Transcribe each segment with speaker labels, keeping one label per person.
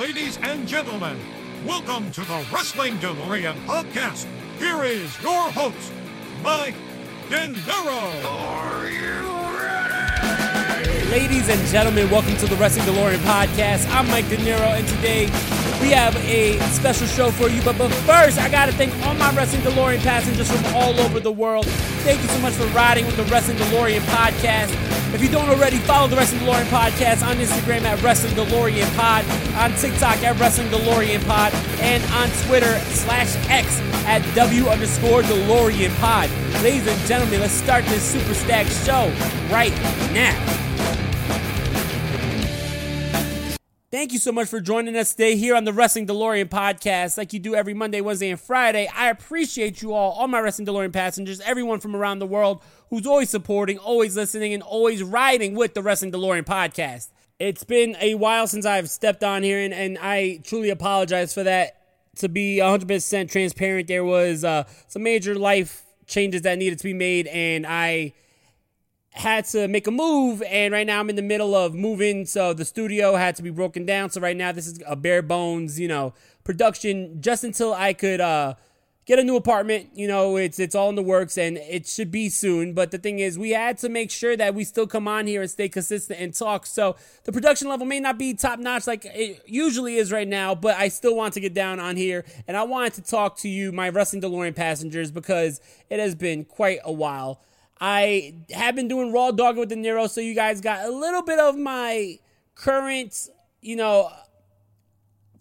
Speaker 1: Ladies and gentlemen, welcome to the Wrestling DeLorean podcast. Here is your host, Mike Denaro.
Speaker 2: Are you ready? Ladies and gentlemen, welcome to the Wrestling DeLorean podcast. I'm Mike De Niro, and today we have a special show for you. But, but first, I got to thank all my Wrestling DeLorean passengers from all over the world. Thank you so much for riding with the Wrestling DeLorean podcast. If you don't already, follow the Wrestling DeLorean podcast on Instagram at Wrestling DeLorean Pod, on TikTok at Wrestling DeLorean Pod, and on Twitter slash X at W underscore DeLorean Pod. Ladies and gentlemen, let's start this Super Stack show right now. Thank you so much for joining us today here on the Wrestling DeLorean podcast, like you do every Monday, Wednesday, and Friday. I appreciate you all, all my Wrestling DeLorean passengers, everyone from around the world who's always supporting, always listening, and always riding with the Wrestling DeLorean podcast. It's been a while since I've stepped on here, and, and I truly apologize for that. To be 100% transparent, there was uh, some major life changes that needed to be made, and I had to make a move and right now I'm in the middle of moving so the studio had to be broken down. So right now this is a bare bones you know production just until I could uh get a new apartment. You know it's it's all in the works and it should be soon. But the thing is we had to make sure that we still come on here and stay consistent and talk. So the production level may not be top notch like it usually is right now but I still want to get down on here and I wanted to talk to you my wrestling DeLorean passengers because it has been quite a while I have been doing Raw dogging with De Niro, so you guys got a little bit of my current, you know,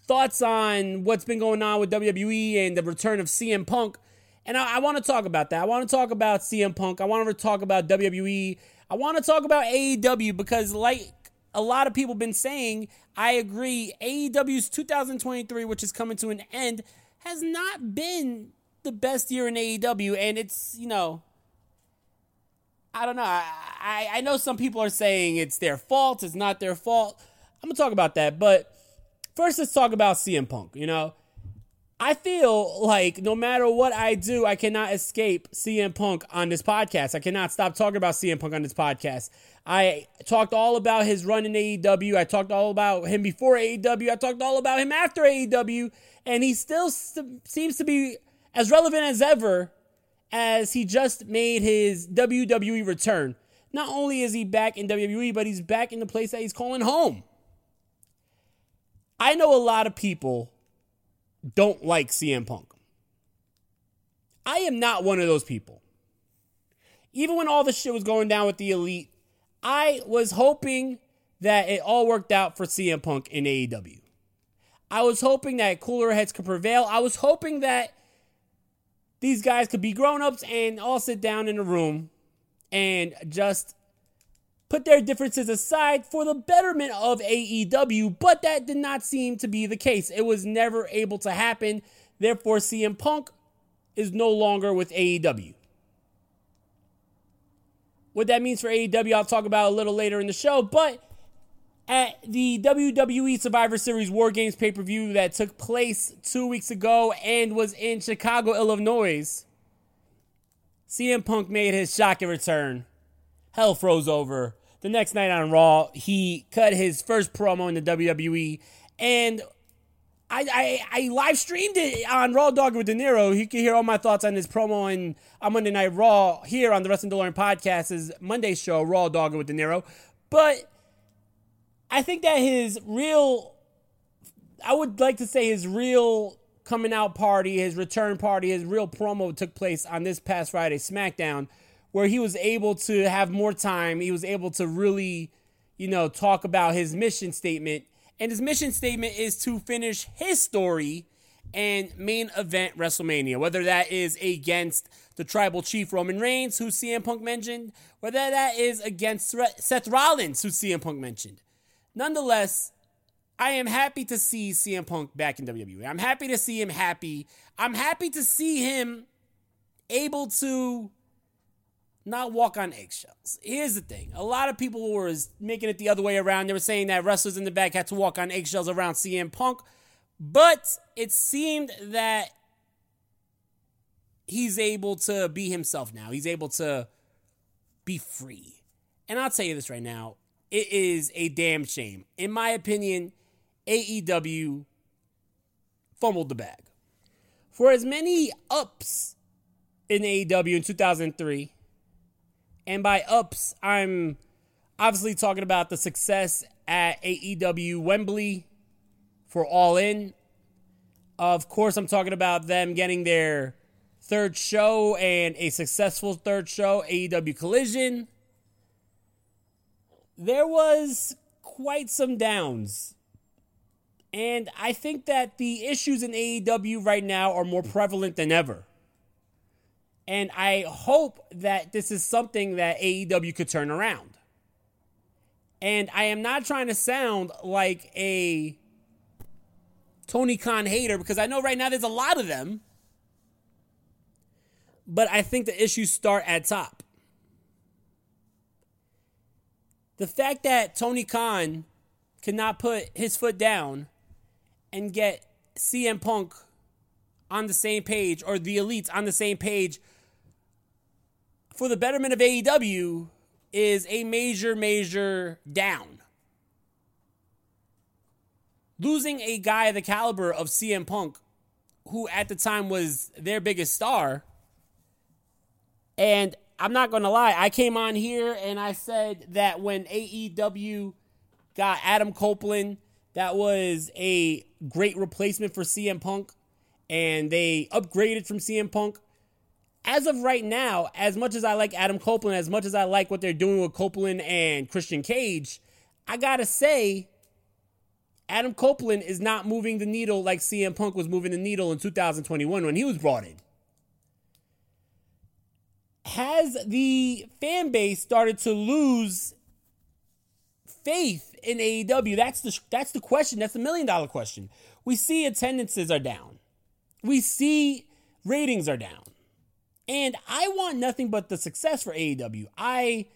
Speaker 2: thoughts on what's been going on with WWE and the return of CM Punk. And I, I want to talk about that. I want to talk about CM Punk. I want to talk about WWE. I want to talk about AEW because, like a lot of people been saying, I agree. AEW's 2023, which is coming to an end, has not been the best year in AEW. And it's, you know, I don't know. I, I know some people are saying it's their fault. It's not their fault. I'm gonna talk about that, but first let's talk about CM Punk. You know, I feel like no matter what I do, I cannot escape CM Punk on this podcast. I cannot stop talking about CM Punk on this podcast. I talked all about his run in AEW. I talked all about him before AEW. I talked all about him after AEW, and he still seems to be as relevant as ever as he just made his WWE return. Not only is he back in WWE, but he's back in the place that he's calling home. I know a lot of people don't like CM Punk. I am not one of those people. Even when all the shit was going down with the elite, I was hoping that it all worked out for CM Punk in AEW. I was hoping that cooler heads could prevail. I was hoping that these guys could be grown-ups and all sit down in a room and just put their differences aside for the betterment of AEW, but that did not seem to be the case. It was never able to happen. Therefore, CM Punk is no longer with AEW. What that means for AEW, I'll talk about a little later in the show, but at the WWE Survivor Series War Games pay per view that took place two weeks ago and was in Chicago, Illinois, CM Punk made his shocking return. Hell froze over. The next night on Raw, he cut his first promo in the WWE, and I, I, I live streamed it on Raw Dog with De Niro. You can hear all my thoughts on his promo on, on Monday Night Raw here on the Wrestling DeLorean Podcast's Monday show, Raw Dog with De Niro. But I think that his real, I would like to say his real coming out party, his return party, his real promo took place on this past Friday SmackDown, where he was able to have more time. He was able to really, you know, talk about his mission statement. And his mission statement is to finish his story and main event WrestleMania, whether that is against the tribal chief Roman Reigns, who CM Punk mentioned, whether that is against Seth Rollins, who CM Punk mentioned. Nonetheless, I am happy to see CM Punk back in WWE. I'm happy to see him happy. I'm happy to see him able to not walk on eggshells. Here's the thing a lot of people were making it the other way around. They were saying that wrestlers in the back had to walk on eggshells around CM Punk, but it seemed that he's able to be himself now. He's able to be free. And I'll tell you this right now it is a damn shame. In my opinion, AEW fumbled the bag. For as many ups in AEW in 2003, and by ups, I'm obviously talking about the success at AEW Wembley for All In. Of course, I'm talking about them getting their third show and a successful third show, AEW Collision. There was quite some downs. And I think that the issues in AEW right now are more prevalent than ever. And I hope that this is something that AEW could turn around. And I am not trying to sound like a Tony Khan hater because I know right now there's a lot of them. But I think the issues start at top. The fact that Tony Khan cannot put his foot down and get CM Punk on the same page or the elites on the same page for the betterment of AEW is a major, major down. Losing a guy the caliber of CM Punk, who at the time was their biggest star, and I'm not going to lie, I came on here and I said that when AEW got Adam Copeland, that was a great replacement for CM Punk, and they upgraded from CM Punk as of right now, as much as I like Adam Copeland, as much as I like what they're doing with Copeland and Christian Cage, I gotta say, Adam Copeland is not moving the needle like CM Punk was moving the needle in 2021 when he was brought in. Has the fan base started to lose faith in AEW? That's the that's the question. That's the million dollar question. We see attendances are down. We see ratings are down. And I want nothing but the success for AEW. I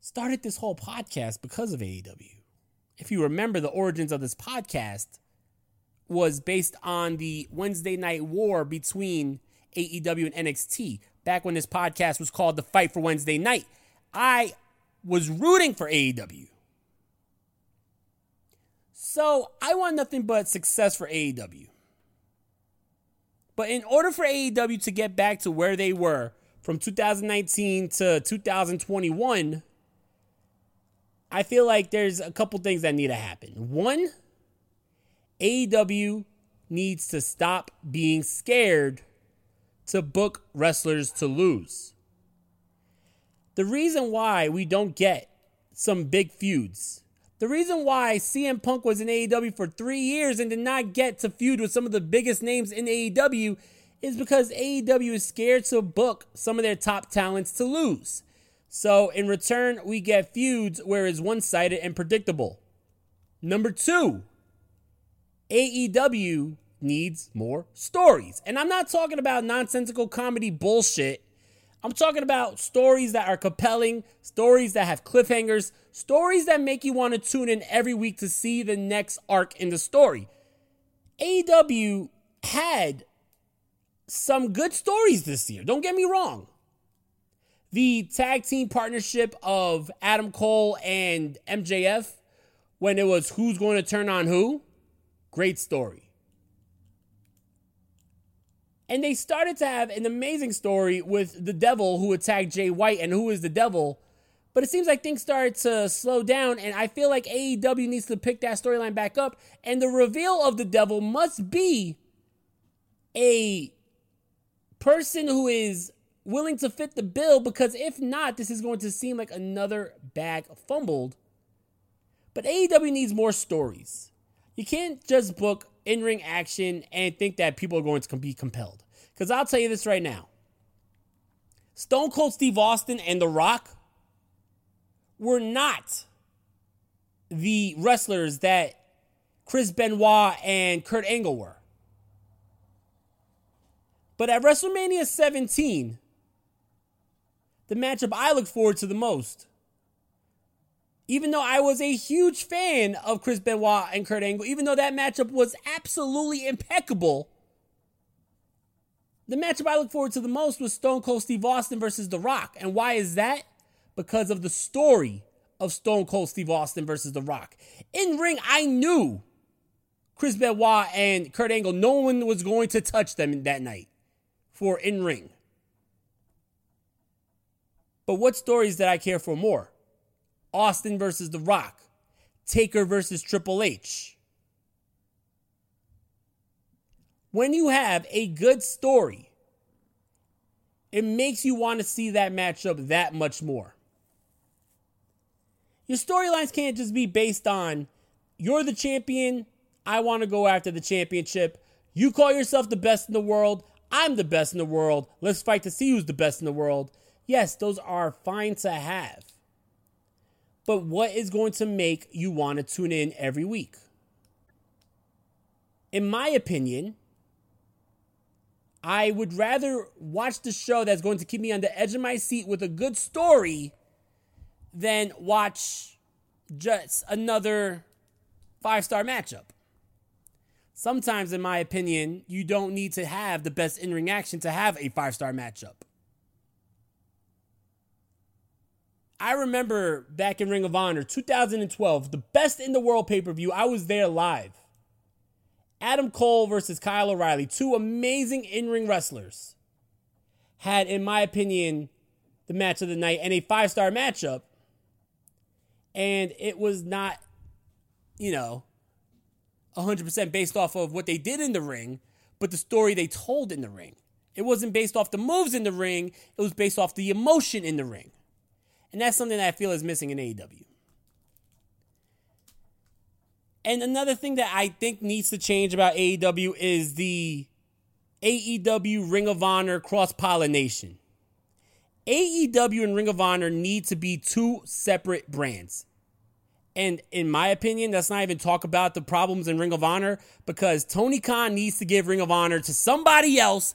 Speaker 2: started this whole podcast because of AEW. If you remember, the origins of this podcast was based on the Wednesday night war between AEW and NXT. Back when this podcast was called The Fight for Wednesday Night, I was rooting for AEW. So I want nothing but success for AEW. But in order for AEW to get back to where they were from 2019 to 2021, I feel like there's a couple things that need to happen. One, AEW needs to stop being scared to book wrestlers to lose. The reason why we don't get some big feuds the reason why CM Punk was in AEW for three years and did not get to feud with some of the biggest names in AEW is because AEW is scared to book some of their top talents to lose. So in return, we get feuds where it's one sided and predictable. Number two, AEW needs more stories. And I'm not talking about nonsensical comedy bullshit I'm talking about stories that are compelling, stories that have cliffhangers, stories that make you want to tune in every week to see the next arc in the story. AW had some good stories this year. Don't get me wrong. The tag team partnership of Adam Cole and MJF, when it was who's going to turn on who, great story. And they started to have an amazing story with the devil who attacked Jay White and who is the devil. But it seems like things started to slow down, and I feel like AEW needs to pick that storyline back up. And the reveal of the devil must be a person who is willing to fit the bill, because if not, this is going to seem like another bag fumbled. But AEW needs more stories. You can't just book in ring action and think that people are going to be compelled. Because I'll tell you this right now Stone Cold Steve Austin and The Rock were not the wrestlers that Chris Benoit and Kurt Angle were. But at WrestleMania 17, the matchup I look forward to the most even though I was a huge fan of Chris Benoit and Kurt Angle, even though that matchup was absolutely impeccable, the matchup I look forward to the most was Stone Cold Steve Austin versus The Rock. And why is that? Because of the story of Stone Cold Steve Austin versus The Rock. In ring, I knew Chris Benoit and Kurt Angle, no one was going to touch them that night for in ring. But what stories did I care for more? Austin versus The Rock, Taker versus Triple H. When you have a good story, it makes you want to see that matchup that much more. Your storylines can't just be based on you're the champion, I want to go after the championship. You call yourself the best in the world, I'm the best in the world. Let's fight to see who's the best in the world. Yes, those are fine to have. But what is going to make you want to tune in every week? In my opinion, I would rather watch the show that's going to keep me on the edge of my seat with a good story than watch just another five star matchup. Sometimes, in my opinion, you don't need to have the best in ring action to have a five star matchup. I remember back in Ring of Honor 2012, the best in the world pay per view. I was there live. Adam Cole versus Kyle O'Reilly, two amazing in ring wrestlers, had, in my opinion, the match of the night and a five star matchup. And it was not, you know, 100% based off of what they did in the ring, but the story they told in the ring. It wasn't based off the moves in the ring, it was based off the emotion in the ring. And that's something that I feel is missing in AEW. And another thing that I think needs to change about AEW is the AEW Ring of Honor cross pollination. AEW and Ring of Honor need to be two separate brands. And in my opinion, let's not even talk about the problems in Ring of Honor because Tony Khan needs to give Ring of Honor to somebody else.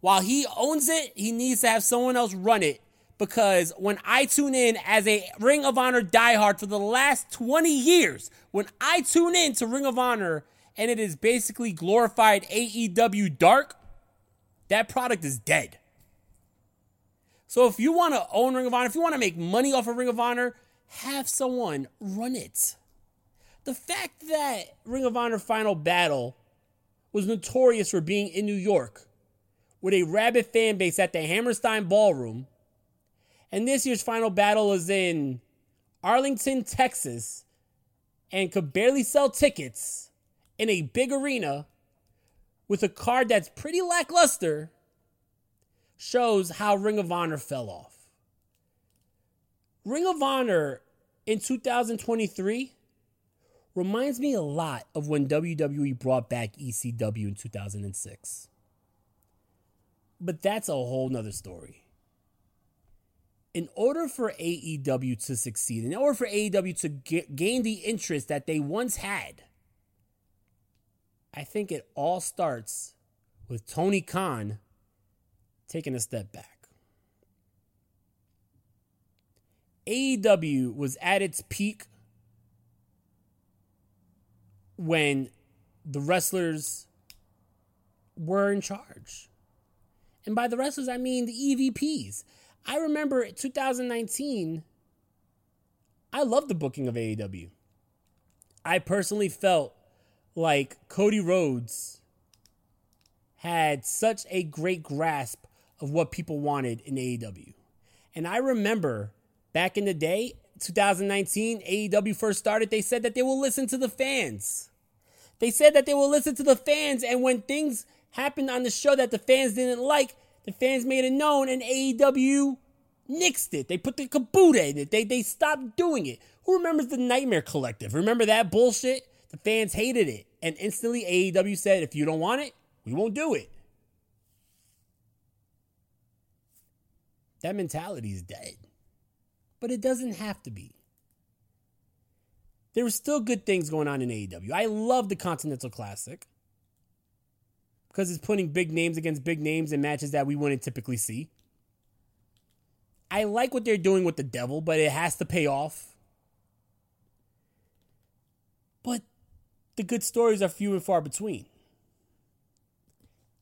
Speaker 2: While he owns it, he needs to have someone else run it because when I tune in as a Ring of Honor diehard for the last 20 years, when I tune in to Ring of Honor and it is basically glorified AEW dark, that product is dead. So if you want to own Ring of Honor, if you want to make money off of Ring of Honor, have someone run it. The fact that Ring of Honor Final Battle was notorious for being in New York with a rabid fan base at the Hammerstein Ballroom and this year's final battle is in Arlington, Texas, and could barely sell tickets in a big arena with a card that's pretty lackluster shows how Ring of Honor fell off. Ring of Honor in 2023 reminds me a lot of when WWE brought back ECW in 2006. But that's a whole nother story in order for AEW to succeed, in order for AEW to get, gain the interest that they once had, I think it all starts with Tony Khan taking a step back. AEW was at its peak when the wrestlers were in charge. And by the wrestlers, I mean the EVPs. I remember 2019, I loved the booking of AEW. I personally felt like Cody Rhodes had such a great grasp of what people wanted in AEW. And I remember back in the day, 2019, AEW first started, they said that they will listen to the fans. They said that they will listen to the fans, and when things happened on the show that the fans didn't like, the fans made it known, and AEW nixed it. They put the kabuta in it. They, they stopped doing it. Who remembers the Nightmare Collective? Remember that bullshit? The fans hated it. And instantly AEW said, if you don't want it, we won't do it. That mentality is dead. But it doesn't have to be. There are still good things going on in AEW. I love the Continental Classic because it's putting big names against big names in matches that we wouldn't typically see. I like what they're doing with the devil, but it has to pay off. But the good stories are few and far between.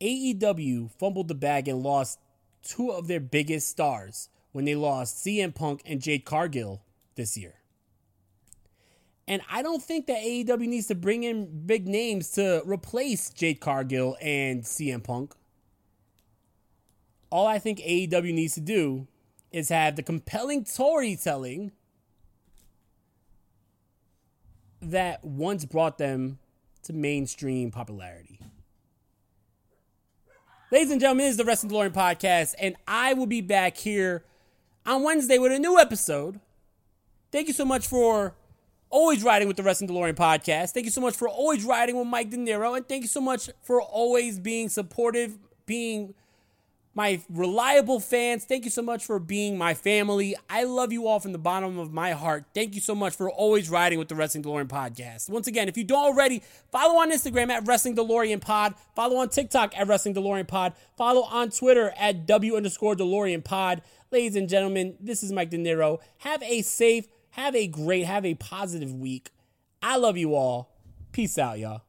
Speaker 2: AEW fumbled the bag and lost two of their biggest stars when they lost CM Punk and Jade Cargill this year. And I don't think that AEW needs to bring in big names to replace Jade Cargill and CM Punk. All I think AEW needs to do is have the compelling storytelling that once brought them to mainstream popularity. Ladies and gentlemen, this is the Wrestling DeLorean podcast, and I will be back here on Wednesday with a new episode. Thank you so much for always riding with the Wrestling DeLorean podcast. Thank you so much for always riding with Mike De Niro, and thank you so much for always being supportive, being my reliable fans, thank you so much for being my family. I love you all from the bottom of my heart. Thank you so much for always riding with the Wrestling DeLorean podcast. Once again, if you don't already, follow on Instagram at Wrestling DeLorean Pod. Follow on TikTok at Wrestling DeLorean Pod. Follow on Twitter at W underscore DeLorean Pod. Ladies and gentlemen, this is Mike De Niro. Have a safe, have a great, have a positive week. I love you all. Peace out, y'all.